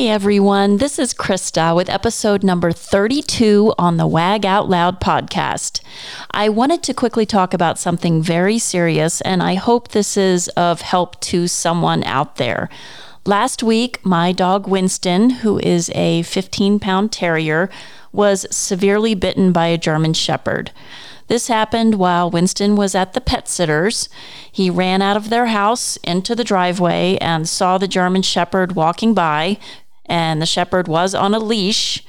Hey everyone, this is Krista with episode number 32 on the Wag Out Loud podcast. I wanted to quickly talk about something very serious, and I hope this is of help to someone out there. Last week, my dog Winston, who is a 15 pound terrier, was severely bitten by a German Shepherd. This happened while Winston was at the pet sitter's. He ran out of their house into the driveway and saw the German Shepherd walking by, and the Shepherd was on a leash.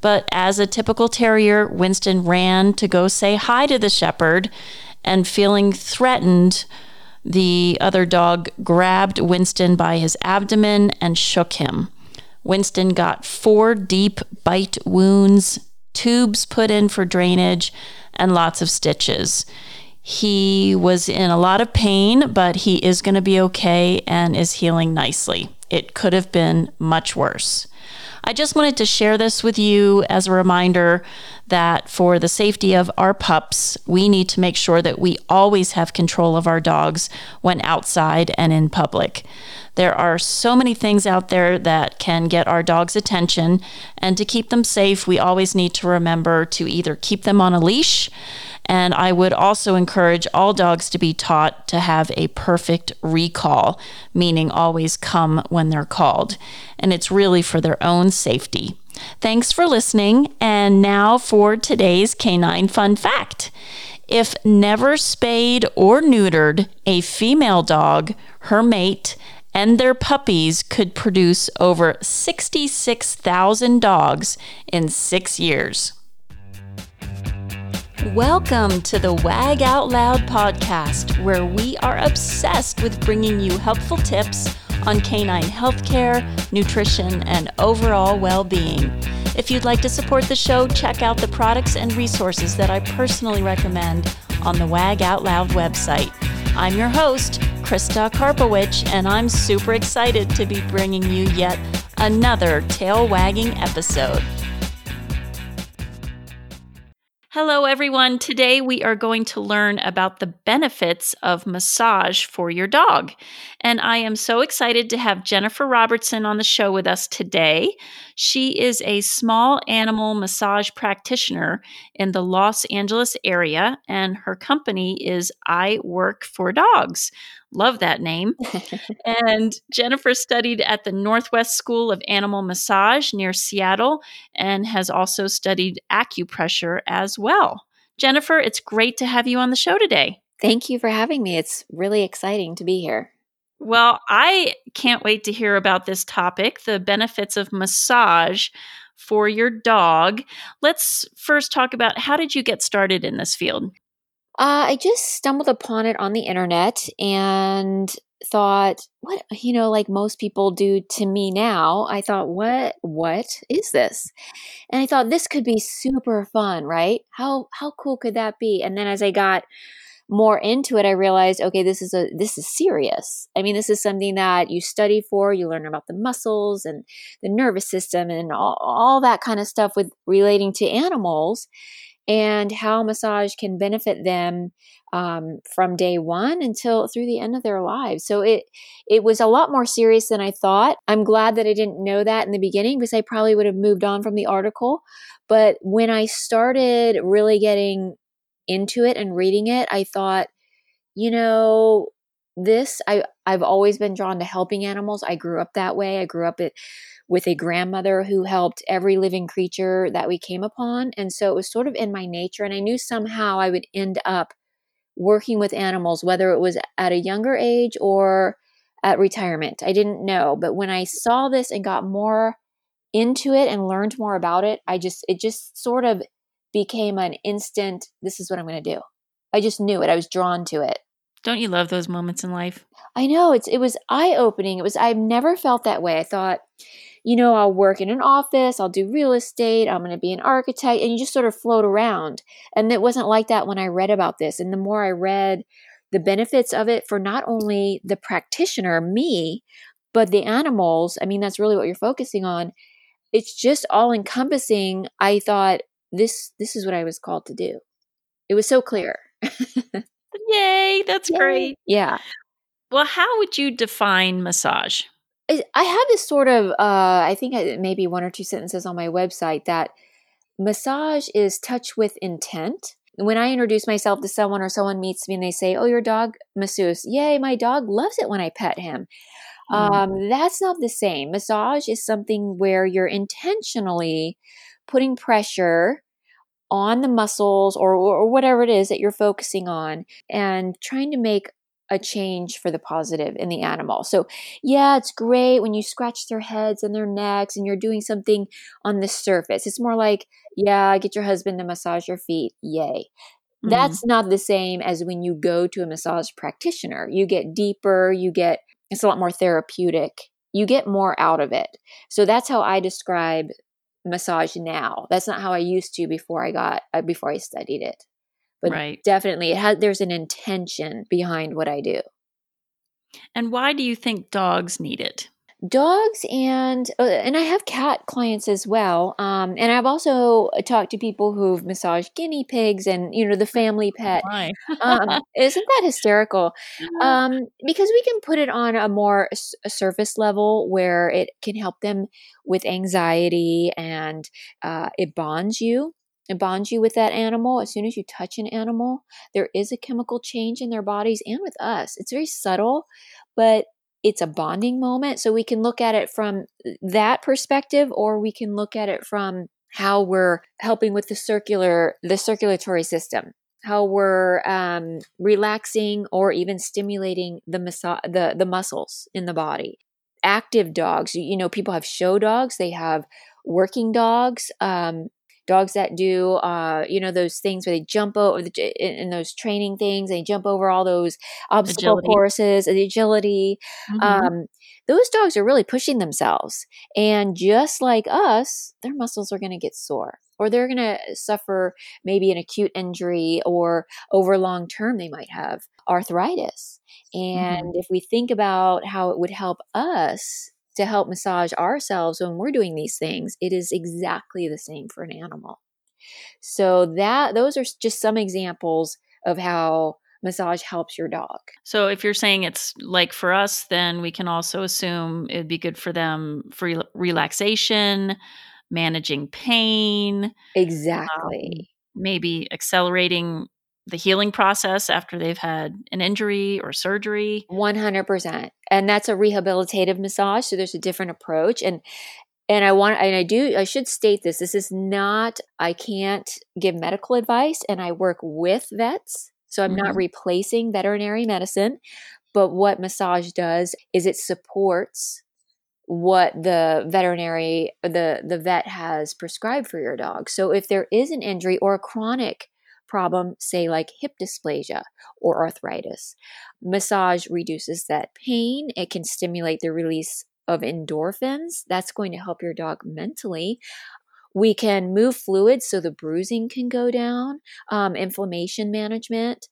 But as a typical terrier, Winston ran to go say hi to the Shepherd, and feeling threatened, the other dog grabbed Winston by his abdomen and shook him. Winston got four deep bite wounds, tubes put in for drainage, and lots of stitches. He was in a lot of pain, but he is going to be okay and is healing nicely. It could have been much worse. I just wanted to share this with you as a reminder that for the safety of our pups, we need to make sure that we always have control of our dogs when outside and in public. There are so many things out there that can get our dogs' attention, and to keep them safe, we always need to remember to either keep them on a leash and I would also encourage all dogs to be taught to have a perfect recall, meaning always come when they're called. And it's really for their own safety. Thanks for listening. And now for today's canine fun fact. If never spayed or neutered, a female dog, her mate, and their puppies could produce over 66,000 dogs in six years. Welcome to the Wag Out Loud podcast, where we are obsessed with bringing you helpful tips on canine healthcare, nutrition, and overall well being. If you'd like to support the show, check out the products and resources that I personally recommend on the Wag Out Loud website. I'm your host, Krista Karpowicz, and I'm super excited to be bringing you yet another tail wagging episode. Hello, everyone. Today we are going to learn about the benefits of massage for your dog. And I am so excited to have Jennifer Robertson on the show with us today. She is a small animal massage practitioner in the Los Angeles area, and her company is I Work for Dogs. Love that name. and Jennifer studied at the Northwest School of Animal Massage near Seattle and has also studied acupressure as well. Jennifer, it's great to have you on the show today. Thank you for having me. It's really exciting to be here. Well, I can't wait to hear about this topic the benefits of massage for your dog. Let's first talk about how did you get started in this field? Uh, I just stumbled upon it on the internet and thought, what, you know, like most people do to me now, I thought, what, what is this? And I thought this could be super fun, right? How, how cool could that be? And then as I got more into it, I realized, okay, this is a, this is serious. I mean, this is something that you study for, you learn about the muscles and the nervous system and all, all that kind of stuff with relating to animals and how massage can benefit them um, from day one until through the end of their lives. So it it was a lot more serious than I thought. I'm glad that I didn't know that in the beginning because I probably would have moved on from the article. But when I started really getting into it and reading it, I thought, you know, this I I've always been drawn to helping animals. I grew up that way. I grew up at with a grandmother who helped every living creature that we came upon. And so it was sort of in my nature. And I knew somehow I would end up working with animals, whether it was at a younger age or at retirement. I didn't know. But when I saw this and got more into it and learned more about it, I just, it just sort of became an instant, this is what I'm going to do. I just knew it. I was drawn to it. Don't you love those moments in life? I know it's it was eye opening. It was I've never felt that way. I thought, you know, I'll work in an office, I'll do real estate, I'm going to be an architect, and you just sort of float around. And it wasn't like that when I read about this. And the more I read the benefits of it for not only the practitioner, me, but the animals, I mean, that's really what you're focusing on. It's just all encompassing. I thought this this is what I was called to do. It was so clear. Yay, that's Yay. great. Yeah. Well, how would you define massage? I have this sort of, uh, I think maybe one or two sentences on my website that massage is touch with intent. When I introduce myself to someone or someone meets me and they say, Oh, your dog masseuse. Yay, my dog loves it when I pet him. Mm-hmm. Um, that's not the same. Massage is something where you're intentionally putting pressure on the muscles or, or whatever it is that you're focusing on and trying to make a change for the positive in the animal. So, yeah, it's great when you scratch their heads and their necks and you're doing something on the surface. It's more like, yeah, get your husband to massage your feet. Yay. Mm-hmm. That's not the same as when you go to a massage practitioner. You get deeper, you get, it's a lot more therapeutic. You get more out of it. So that's how I describe massage now. That's not how I used to before I got, uh, before I studied it but right. definitely it has there's an intention behind what I do. And why do you think dogs need it? Dogs and uh, and I have cat clients as well. Um, and I've also talked to people who've massaged guinea pigs and you know the family oh, pet. um, isn't that hysterical? Um, because we can put it on a more a surface level where it can help them with anxiety and uh, it bonds you it bonds you with that animal. As soon as you touch an animal, there is a chemical change in their bodies and with us. It's very subtle, but it's a bonding moment. So we can look at it from that perspective, or we can look at it from how we're helping with the circular, the circulatory system, how we're um, relaxing or even stimulating the, massa- the the muscles in the body. Active dogs, you know, people have show dogs. They have working dogs. Um, dogs that do uh, you know those things where they jump over the, in those training things they jump over all those obstacle agility. courses the agility mm-hmm. um, those dogs are really pushing themselves and just like us their muscles are going to get sore or they're going to suffer maybe an acute injury or over long term they might have arthritis and mm-hmm. if we think about how it would help us to help massage ourselves when we're doing these things, it is exactly the same for an animal. So that those are just some examples of how massage helps your dog. So if you're saying it's like for us, then we can also assume it'd be good for them for relaxation, managing pain. Exactly. Um, maybe accelerating the healing process after they've had an injury or surgery 100% and that's a rehabilitative massage so there's a different approach and and I want and I do I should state this this is not I can't give medical advice and I work with vets so I'm mm-hmm. not replacing veterinary medicine but what massage does is it supports what the veterinary the the vet has prescribed for your dog so if there is an injury or a chronic problem, say like hip dysplasia or arthritis. Massage reduces that pain. It can stimulate the release of endorphins. That's going to help your dog mentally. We can move fluids so the bruising can go down, um, inflammation management.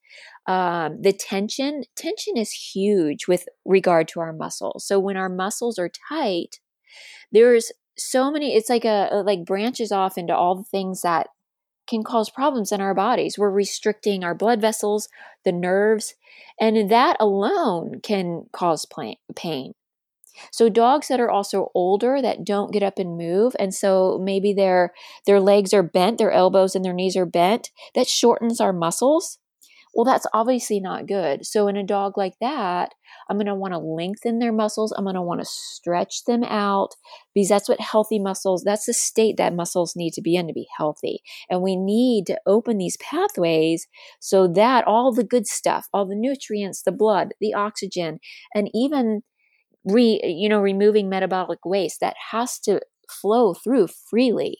Um, the tension, tension is huge with regard to our muscles. So when our muscles are tight, there's so many, it's like a, like branches off into all the things that can cause problems in our bodies. We're restricting our blood vessels, the nerves, and that alone can cause pain. So dogs that are also older that don't get up and move and so maybe their their legs are bent, their elbows and their knees are bent, that shortens our muscles well, that's obviously not good. So, in a dog like that, I'm going to want to lengthen their muscles. I'm going to want to stretch them out because that's what healthy muscles, that's the state that muscles need to be in to be healthy. And we need to open these pathways so that all the good stuff, all the nutrients, the blood, the oxygen, and even re, you know, removing metabolic waste that has to flow through freely.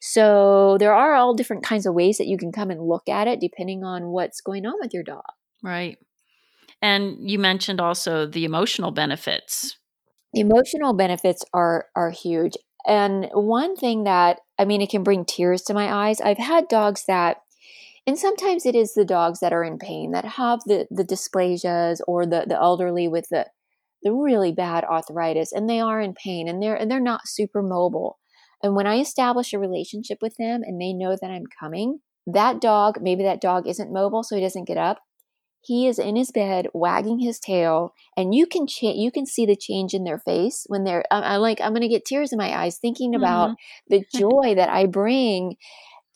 So there are all different kinds of ways that you can come and look at it depending on what's going on with your dog. Right. And you mentioned also the emotional benefits. The emotional benefits are are huge. And one thing that I mean it can bring tears to my eyes. I've had dogs that and sometimes it is the dogs that are in pain that have the the dysplasias or the the elderly with the the really bad arthritis and they are in pain and they're and they're not super mobile and when I establish a relationship with them and they know that I'm coming, that dog, maybe that dog isn't mobile, so he doesn't get up. He is in his bed wagging his tail and you can cha- you can see the change in their face when they're i'm, I'm like i'm gonna get tears in my eyes thinking about mm-hmm. the joy that i bring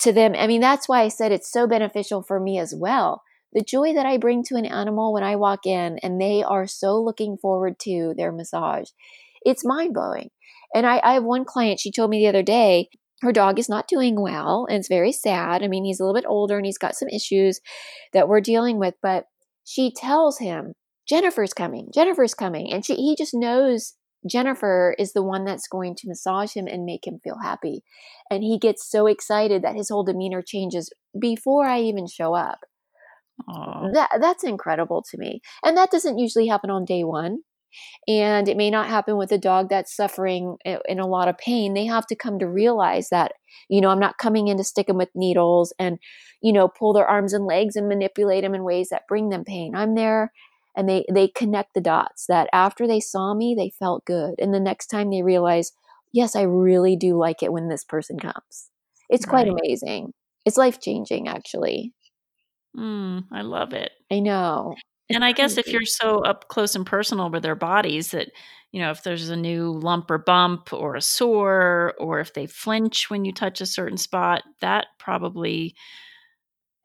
to them i mean that's why i said it's so beneficial for me as well the joy that i bring to an animal when i walk in and they are so looking forward to their massage it's mind-blowing and I, I have one client she told me the other day her dog is not doing well and it's very sad. I mean, he's a little bit older and he's got some issues that we're dealing with, but she tells him, Jennifer's coming, Jennifer's coming. And she, he just knows Jennifer is the one that's going to massage him and make him feel happy. And he gets so excited that his whole demeanor changes before I even show up. That that's incredible to me. And that doesn't usually happen on day 1 and it may not happen with a dog that's suffering in a lot of pain. They have to come to realize that you know i'm not coming in to stick them with needles and you know pull their arms and legs and manipulate them in ways that bring them pain. I'm there and they they connect the dots that after they saw me they felt good. And the next time they realize yes i really do like it when this person comes. It's quite right. amazing. It's life changing actually. Mm, i love it. I know and I guess if you're so up close and personal with their bodies that, you know, if there's a new lump or bump or a sore, or if they flinch when you touch a certain spot, that probably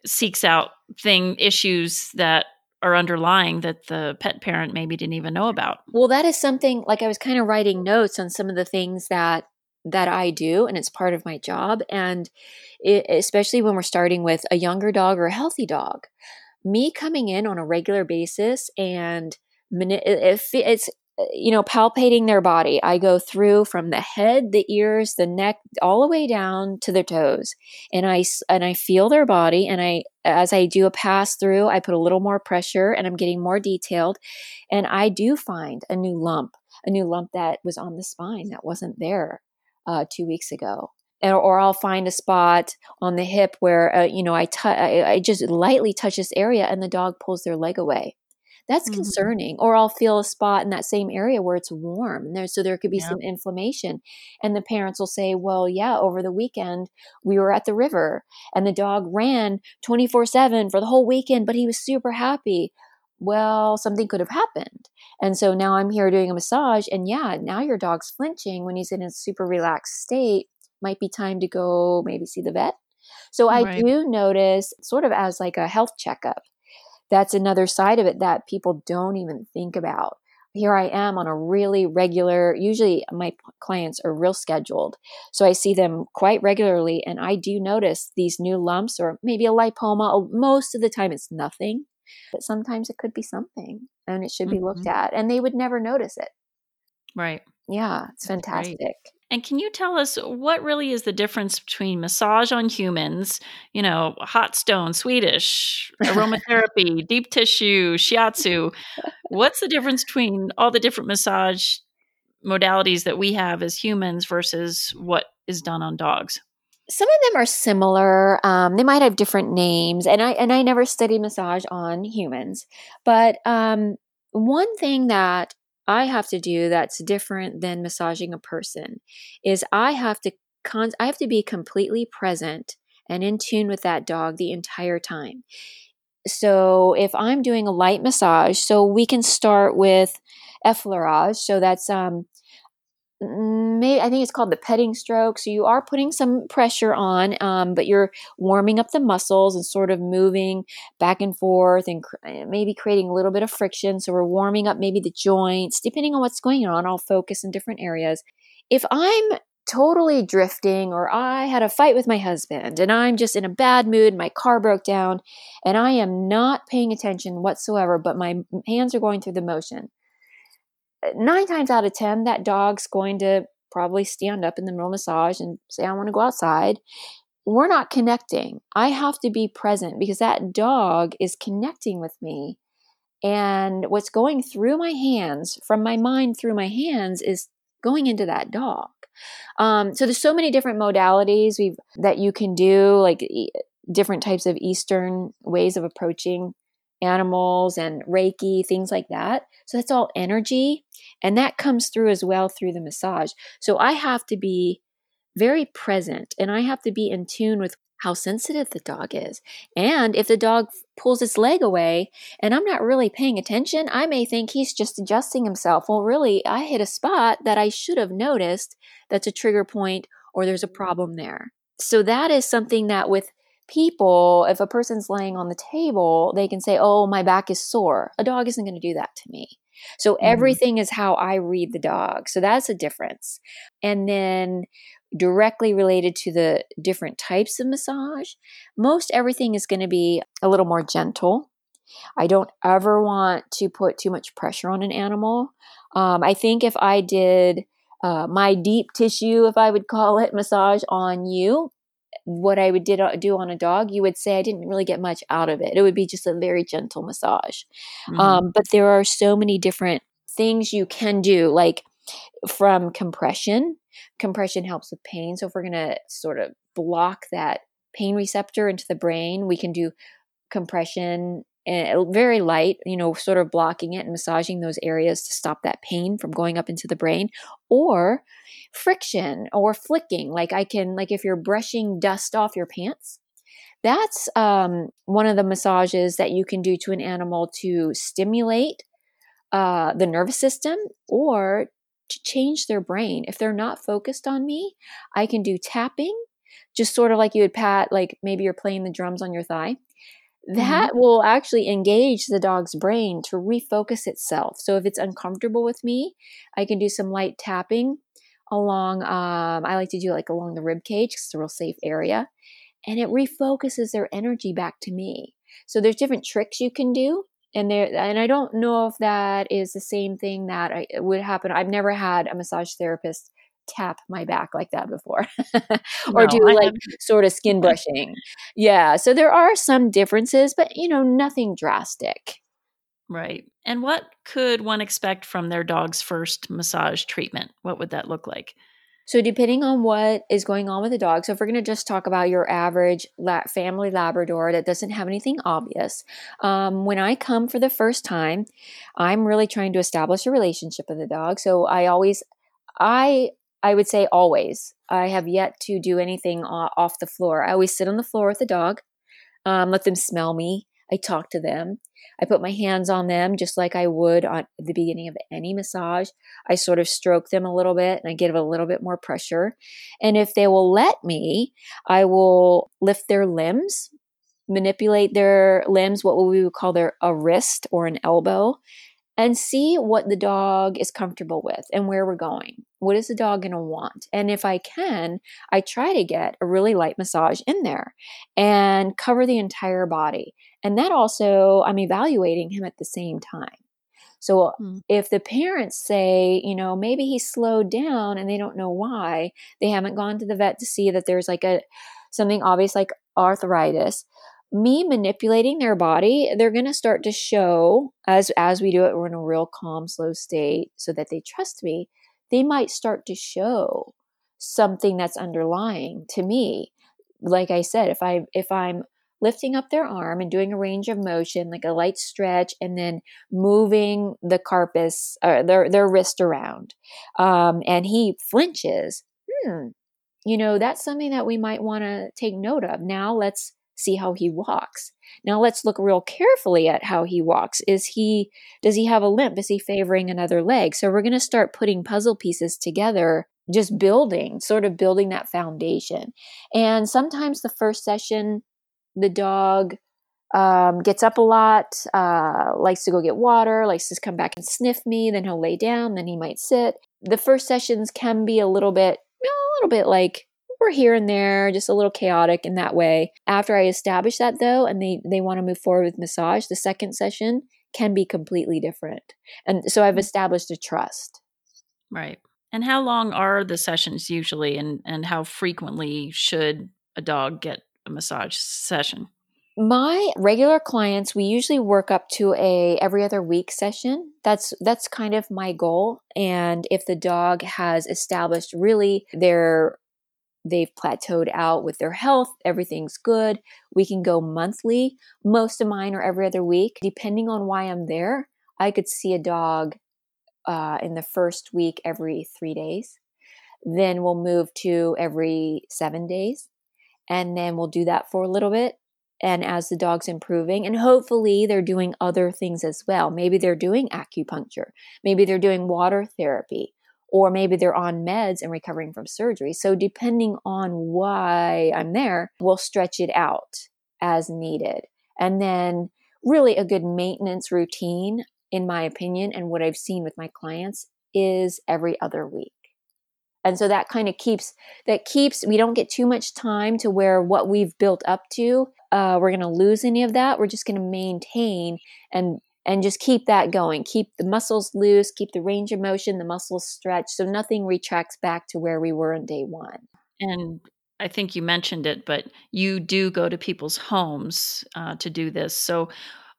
seeks out thing issues that are underlying that the pet parent maybe didn't even know about. Well, that is something like I was kind of writing notes on some of the things that that I do and it's part of my job and it, especially when we're starting with a younger dog or a healthy dog me coming in on a regular basis and if it's you know palpating their body. I go through from the head the ears the neck all the way down to their toes and i and i feel their body and i as i do a pass through i put a little more pressure and i'm getting more detailed and i do find a new lump a new lump that was on the spine that wasn't there uh, two weeks ago or I'll find a spot on the hip where uh, you know I, t- I, I just lightly touch this area and the dog pulls their leg away. That's mm-hmm. concerning. Or I'll feel a spot in that same area where it's warm, there, so there could be yeah. some inflammation, and the parents will say, "Well, yeah, over the weekend we were at the river and the dog ran twenty four seven for the whole weekend, but he was super happy." Well, something could have happened. And so now I'm here doing a massage, and yeah, now your dog's flinching when he's in a super relaxed state might be time to go maybe see the vet. So I right. do notice sort of as like a health checkup. That's another side of it that people don't even think about. Here I am on a really regular, usually my clients are real scheduled. So I see them quite regularly and I do notice these new lumps or maybe a lipoma. Most of the time it's nothing, but sometimes it could be something and it should be mm-hmm. looked at and they would never notice it. Right. Yeah, it's That's fantastic. Great. And can you tell us what really is the difference between massage on humans, you know, hot stone, Swedish, aromatherapy, deep tissue, shiatsu? What's the difference between all the different massage modalities that we have as humans versus what is done on dogs? Some of them are similar. Um, they might have different names, and I and I never studied massage on humans, but um, one thing that I have to do that's different than massaging a person is I have to con- I have to be completely present and in tune with that dog the entire time. So if I'm doing a light massage, so we can start with effleurage. So that's um maybe I think it's called the petting stroke. So you are putting some pressure on, um, but you're warming up the muscles and sort of moving back and forth and cr- eh, maybe creating a little bit of friction. So we're warming up maybe the joints, depending on what's going on. I'll focus in different areas. If I'm totally drifting or I had a fight with my husband and I'm just in a bad mood, my car broke down and I am not paying attention whatsoever, but my hands are going through the motion nine times out of 10, that dog's going to probably stand up in the middle of massage and say, I want to go outside. We're not connecting. I have to be present because that dog is connecting with me. And what's going through my hands, from my mind through my hands, is going into that dog. Um, so there's so many different modalities that you can do, like e- different types of Eastern ways of approaching animals and Reiki, things like that. So that's all energy. And that comes through as well through the massage. So I have to be very present and I have to be in tune with how sensitive the dog is. And if the dog pulls its leg away and I'm not really paying attention, I may think he's just adjusting himself. Well, really, I hit a spot that I should have noticed that's a trigger point or there's a problem there. So that is something that with people, if a person's laying on the table, they can say, Oh, my back is sore. A dog isn't going to do that to me. So mm-hmm. everything is how I read the dog. So that's a difference. And then directly related to the different types of massage, most everything is going to be a little more gentle. I don't ever want to put too much pressure on an animal. Um, I think if I did uh, my deep tissue, if I would call it, massage on you, what I would did, uh, do on a dog, you would say I didn't really get much out of it. It would be just a very gentle massage. Mm-hmm. Um, but there are so many different things you can do, like from compression. Compression helps with pain. So if we're going to sort of block that pain receptor into the brain, we can do compression and eh, very light, you know, sort of blocking it and massaging those areas to stop that pain from going up into the brain, or friction or flicking. Like I can, like if you're brushing dust off your pants, that's um, one of the massages that you can do to an animal to stimulate uh, the nervous system or to change their brain. If they're not focused on me, I can do tapping, just sort of like you would pat, like maybe you're playing the drums on your thigh. That mm-hmm. will actually engage the dog's brain to refocus itself. So if it's uncomfortable with me, I can do some light tapping along. Um, I like to do like along the rib cage because it's a real safe area, and it refocuses their energy back to me. So there's different tricks you can do and there and i don't know if that is the same thing that I, would happen i've never had a massage therapist tap my back like that before or no, do like sort of skin brushing. Yeah so there are some differences but you know nothing drastic. Right and what could one expect from their dog's first massage treatment? What would that look like? So, depending on what is going on with the dog, so if we're going to just talk about your average family Labrador that doesn't have anything obvious, um, when I come for the first time, I'm really trying to establish a relationship with the dog. So, I always, I, I would say always, I have yet to do anything off the floor. I always sit on the floor with the dog, um, let them smell me. I talk to them. I put my hands on them just like I would on the beginning of any massage. I sort of stroke them a little bit and I give a little bit more pressure. And if they will let me, I will lift their limbs, manipulate their limbs, what we would call their a wrist or an elbow, and see what the dog is comfortable with and where we're going. What is the dog going to want? And if I can, I try to get a really light massage in there and cover the entire body. And that also, I'm evaluating him at the same time. So mm. if the parents say, you know, maybe he slowed down and they don't know why, they haven't gone to the vet to see that there's like a something obvious like arthritis, me manipulating their body, they're going to start to show as as we do it we're in a real calm slow state so that they trust me. They might start to show something that's underlying to me. Like I said, if I if I'm lifting up their arm and doing a range of motion, like a light stretch, and then moving the carpus or their their wrist around, um, and he flinches. Hmm, you know that's something that we might want to take note of. Now let's see how he walks. Now let's look real carefully at how he walks. Is he does he have a limp? Is he favoring another leg? So we're going to start putting puzzle pieces together, just building, sort of building that foundation. And sometimes the first session the dog um, gets up a lot, uh, likes to go get water, likes to come back and sniff me, then he'll lay down, then he might sit. The first sessions can be a little bit, a little bit like we're here and there, just a little chaotic in that way. After I establish that though, and they, they want to move forward with massage, the second session can be completely different. And so I've mm. established a trust. Right. And how long are the sessions usually and, and how frequently should a dog get a massage session? My regular clients, we usually work up to a every other week session. That's that's kind of my goal. And if the dog has established really their they've plateaued out with their health, everything's good, we can go monthly. Most of mine are every other week. Depending on why I'm there, I could see a dog uh, in the first week every three days. Then we'll move to every seven days And then we'll do that for a little bit. And as the dog's improving, and hopefully they're doing other things as well. Maybe they're doing acupuncture, maybe they're doing water therapy, or maybe they're on meds and recovering from surgery. So, depending on why I'm there, we'll stretch it out as needed. And then, really, a good maintenance routine, in my opinion, and what I've seen with my clients is every other week. And so that kind of keeps that keeps we don't get too much time to where what we've built up to uh, we're going to lose any of that. We're just going to maintain and and just keep that going. Keep the muscles loose, keep the range of motion, the muscles stretched, so nothing retracts back to where we were on day one. And I think you mentioned it, but you do go to people's homes uh, to do this. So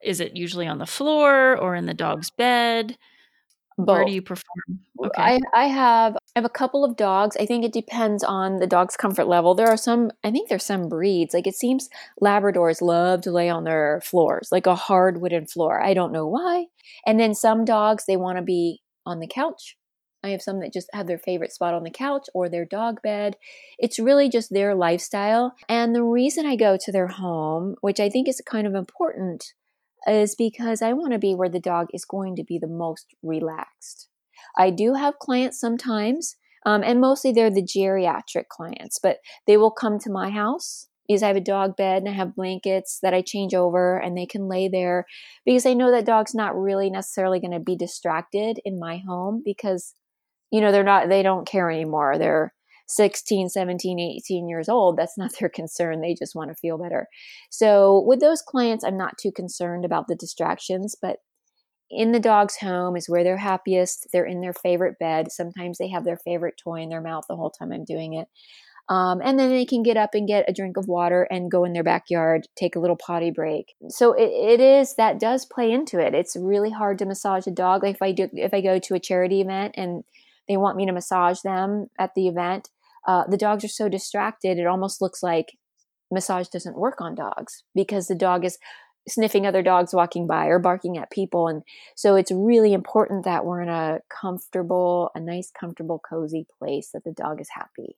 is it usually on the floor or in the dog's bed? Both. Where do you perform? Okay. I, I have I have a couple of dogs. I think it depends on the dog's comfort level. There are some I think there's some breeds. Like it seems Labradors love to lay on their floors, like a hard wooden floor. I don't know why. And then some dogs they want to be on the couch. I have some that just have their favorite spot on the couch or their dog bed. It's really just their lifestyle. And the reason I go to their home, which I think is kind of important, is because I want to be where the dog is going to be the most relaxed. I do have clients sometimes, um, and mostly they're the geriatric clients, but they will come to my house because I have a dog bed and I have blankets that I change over and they can lay there because I know that dog's not really necessarily going to be distracted in my home because you know they're not they don't care anymore. They're 16, 17, 18 years old, that's not their concern. They just want to feel better. So, with those clients, I'm not too concerned about the distractions, but in the dog's home is where they're happiest. They're in their favorite bed. Sometimes they have their favorite toy in their mouth the whole time I'm doing it. Um, and then they can get up and get a drink of water and go in their backyard, take a little potty break. So it, it is that does play into it. It's really hard to massage a dog. Like if I do, if I go to a charity event and they want me to massage them at the event, uh, the dogs are so distracted, it almost looks like massage doesn't work on dogs because the dog is sniffing other dogs walking by or barking at people. And so it's really important that we're in a comfortable, a nice, comfortable, cozy place that the dog is happy.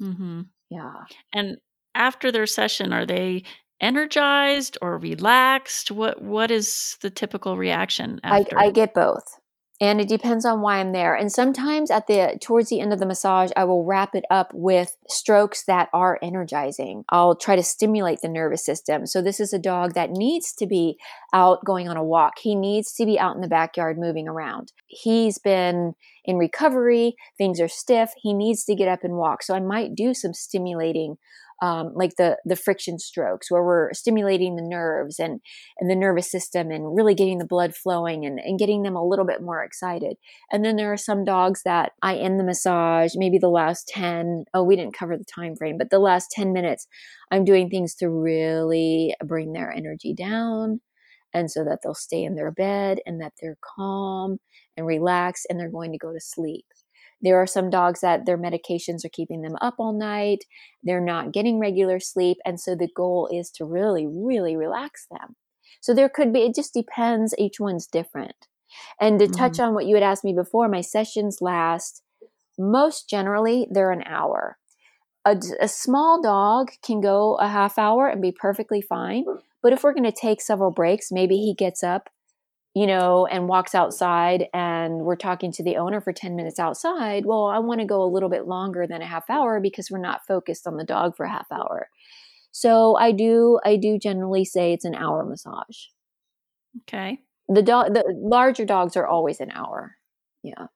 Mm-hmm. Yeah. And after their session, are they energized or relaxed? What What is the typical reaction? After? I, I get both and it depends on why I'm there. And sometimes at the towards the end of the massage, I will wrap it up with strokes that are energizing. I'll try to stimulate the nervous system. So this is a dog that needs to be out going on a walk. He needs to be out in the backyard moving around. He's been in recovery, things are stiff, he needs to get up and walk. So I might do some stimulating um, like the the friction strokes where we're stimulating the nerves and and the nervous system and really getting the blood flowing and, and getting them a little bit more excited. And then there are some dogs that i end the massage maybe the last 10 oh we didn't cover the time frame but the last 10 minutes i'm doing things to really bring their energy down and so that they'll stay in their bed and that they're calm and relaxed and they're going to go to sleep there are some dogs that their medications are keeping them up all night. They're not getting regular sleep. And so the goal is to really, really relax them. So there could be, it just depends. Each one's different. And to mm-hmm. touch on what you had asked me before, my sessions last most generally, they're an hour. A, a, small dog can go a half hour and be perfectly fine. But if we're going to take several breaks, maybe he gets up you know, and walks outside and we're talking to the owner for 10 minutes outside, well, I want to go a little bit longer than a half hour because we're not focused on the dog for a half hour. So I do I do generally say it's an hour massage. Okay. The dog the larger dogs are always an hour. Yeah.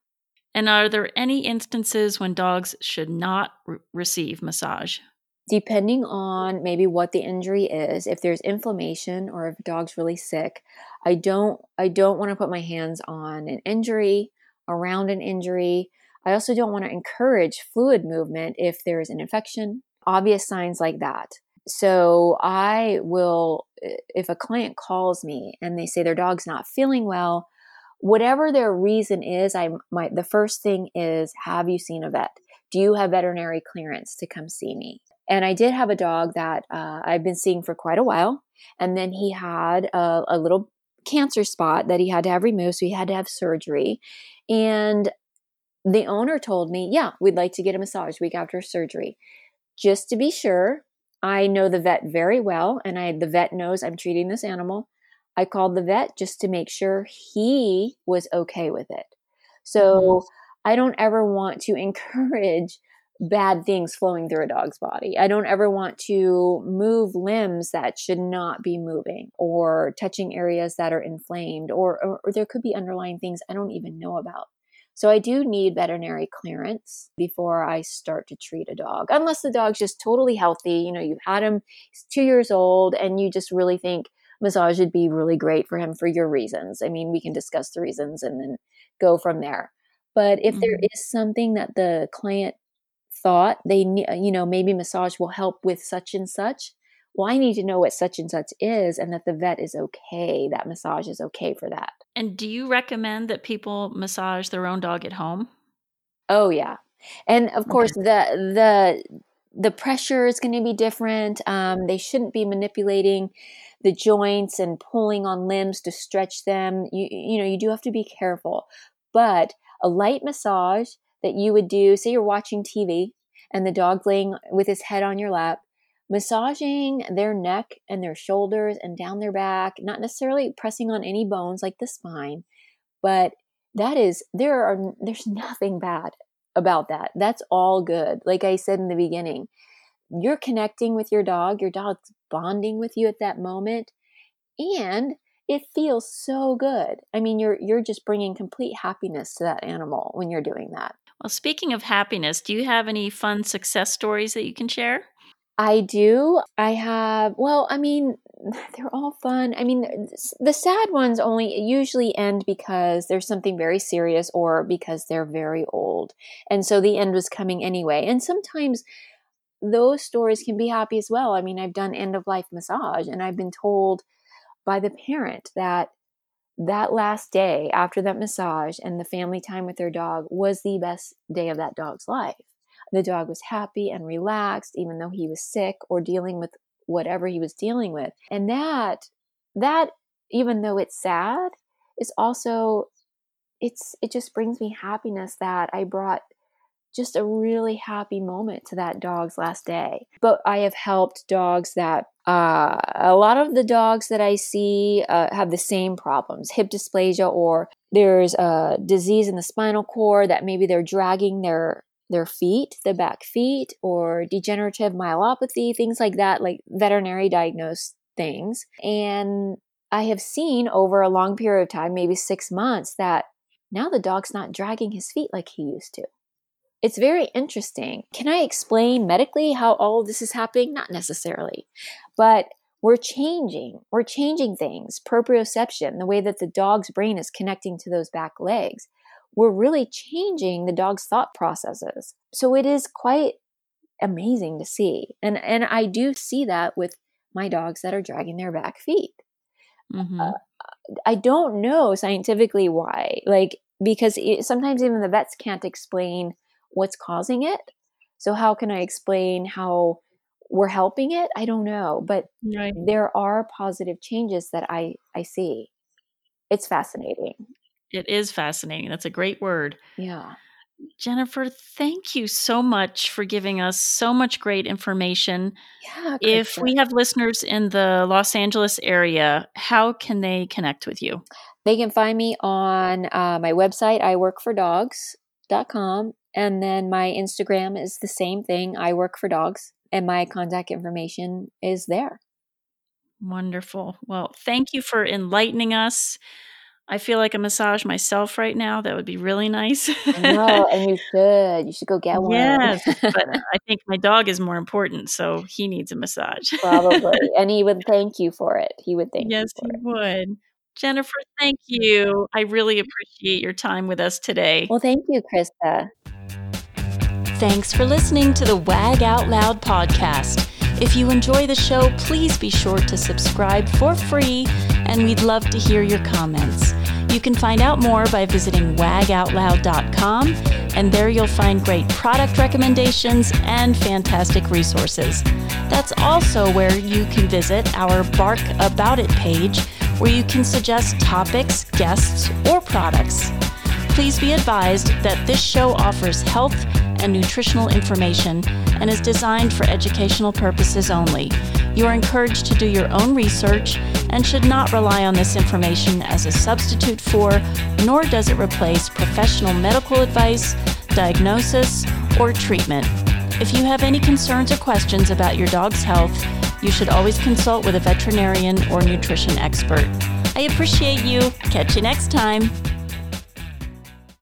And are there any instances when dogs should not re- receive massage? Depending on maybe what the injury is if there's inflammation or if a dog's really sick i don't i don't want to put my hands on an injury around an injury. I also don't want to encourage fluid movement if there's an infection. Obvious signs like that. So i will if a client calls me and they say their dog's not feeling well whatever their reason is i might the first thing is have you seen a vet? Do you have veterinary clearance to come see me and I did have a dog that uh, I've been seeing for quite a while. And then he had a, a little cancer spot that he had to have removed. So he had to have surgery. And the owner told me, yeah, we'd like to get a massage week after surgery. Just to be sure, I know the vet very well, and I the vet knows I'm treating this animal. I called the vet just to make sure he was okay with it. So mm-hmm. I don't ever want to encourage bad things flowing through a dog's body. I don't ever want to move limbs that should not be moving or touching areas that are inflamed or, or, or, there could be underlying things I don't even know about. So I do need veterinary clearance before I start to treat a dog, unless the dog's just totally healthy. You know, you've had him, he's two years old, and you just really think massage would be really great for him for your reasons. I mean, we can discuss the reasons and then go from there. But if mm-hmm. there is something that the client thought they you know maybe massage will help with such and such. Well i need to know what such and such is and that the vet is okay that massage is okay for that. And do you recommend that people massage their own dog at home? Oh yeah. And of course the the the pressure is going to be different. Um, they shouldn't be manipulating the joints and pulling on limbs to stretch them. You you know you do have to be careful. But a light massage that you would do, say you're watching TV and the dog laying with his head on your lap, massaging their neck and their shoulders and down their back, not necessarily pressing on any bones like the spine, but that is there are there's nothing bad about that. That's all good. Like I said in the beginning, you're connecting with your dog, your dog's bonding with you at that moment, and it feels so good. I mean, you're you're just bringing complete happiness to that animal when you're doing that. Well, speaking of happiness, do you have any fun success stories that you can share? I do. I have, well, I mean, they're all fun. I mean, the sad ones only usually end because there's something very serious or because they're very old. And so the end was coming anyway. And sometimes those stories can be happy as well. I mean, I've done end of life massage and I've been told by the parent that that last day after that massage and the family time with their dog was the best day of that dog's life. The dog was happy and relaxed, even though he was sick or dealing with whatever he was dealing with. And that, that, even though it's sad, is also, it's, it just brings me happiness that I brought just a really happy moment to that dog's last day. But I have helped dogs that uh, a lot of the dogs that I see uh, have the same problems hip dysplasia, or there's a disease in the spinal cord that maybe they're dragging their their feet, the back feet, or degenerative myelopathy, things like that, like veterinary diagnosed things. And I have seen over a long period of time, maybe six months, that now the dog's not dragging his feet like he used to. It's very interesting. Can I explain medically how all of this is happening? Not necessarily. But we're changing. We're changing things. Proprioception, the way that the dog's brain is connecting to those back legs. We're really changing the dog's thought processes. So it is quite amazing to see. And and I do see that with my dogs that are dragging their back feet. Mm-hmm. Uh, I don't know scientifically why. Like because it, sometimes even the vets can't explain what's causing it. So how can I explain how we're helping it? I don't know, but right. there are positive changes that I I see. It's fascinating. It is fascinating. That's a great word. Yeah. Jennifer, thank you so much for giving us so much great information. Yeah. If we have listeners in the Los Angeles area, how can they connect with you? They can find me on uh, my website, iworkfordogs.com. And then my Instagram is the same thing. I work for dogs, and my contact information is there. Wonderful. Well, thank you for enlightening us. I feel like a massage myself right now. That would be really nice. no, and you should. You should go get one. Yes, but I think my dog is more important, so he needs a massage. Probably, and he would thank you for it. He would thank yes, you. Yes, he it. would. Jennifer, thank you. I really appreciate your time with us today. Well, thank you, Krista. Thanks for listening to the Wag Out Loud podcast. If you enjoy the show, please be sure to subscribe for free, and we'd love to hear your comments. You can find out more by visiting wagoutloud.com, and there you'll find great product recommendations and fantastic resources. That's also where you can visit our Bark About It page, where you can suggest topics, guests, or products. Please be advised that this show offers health and nutritional information and is designed for educational purposes only. You are encouraged to do your own research and should not rely on this information as a substitute for, nor does it replace professional medical advice, diagnosis, or treatment. If you have any concerns or questions about your dog's health, you should always consult with a veterinarian or nutrition expert. I appreciate you. Catch you next time.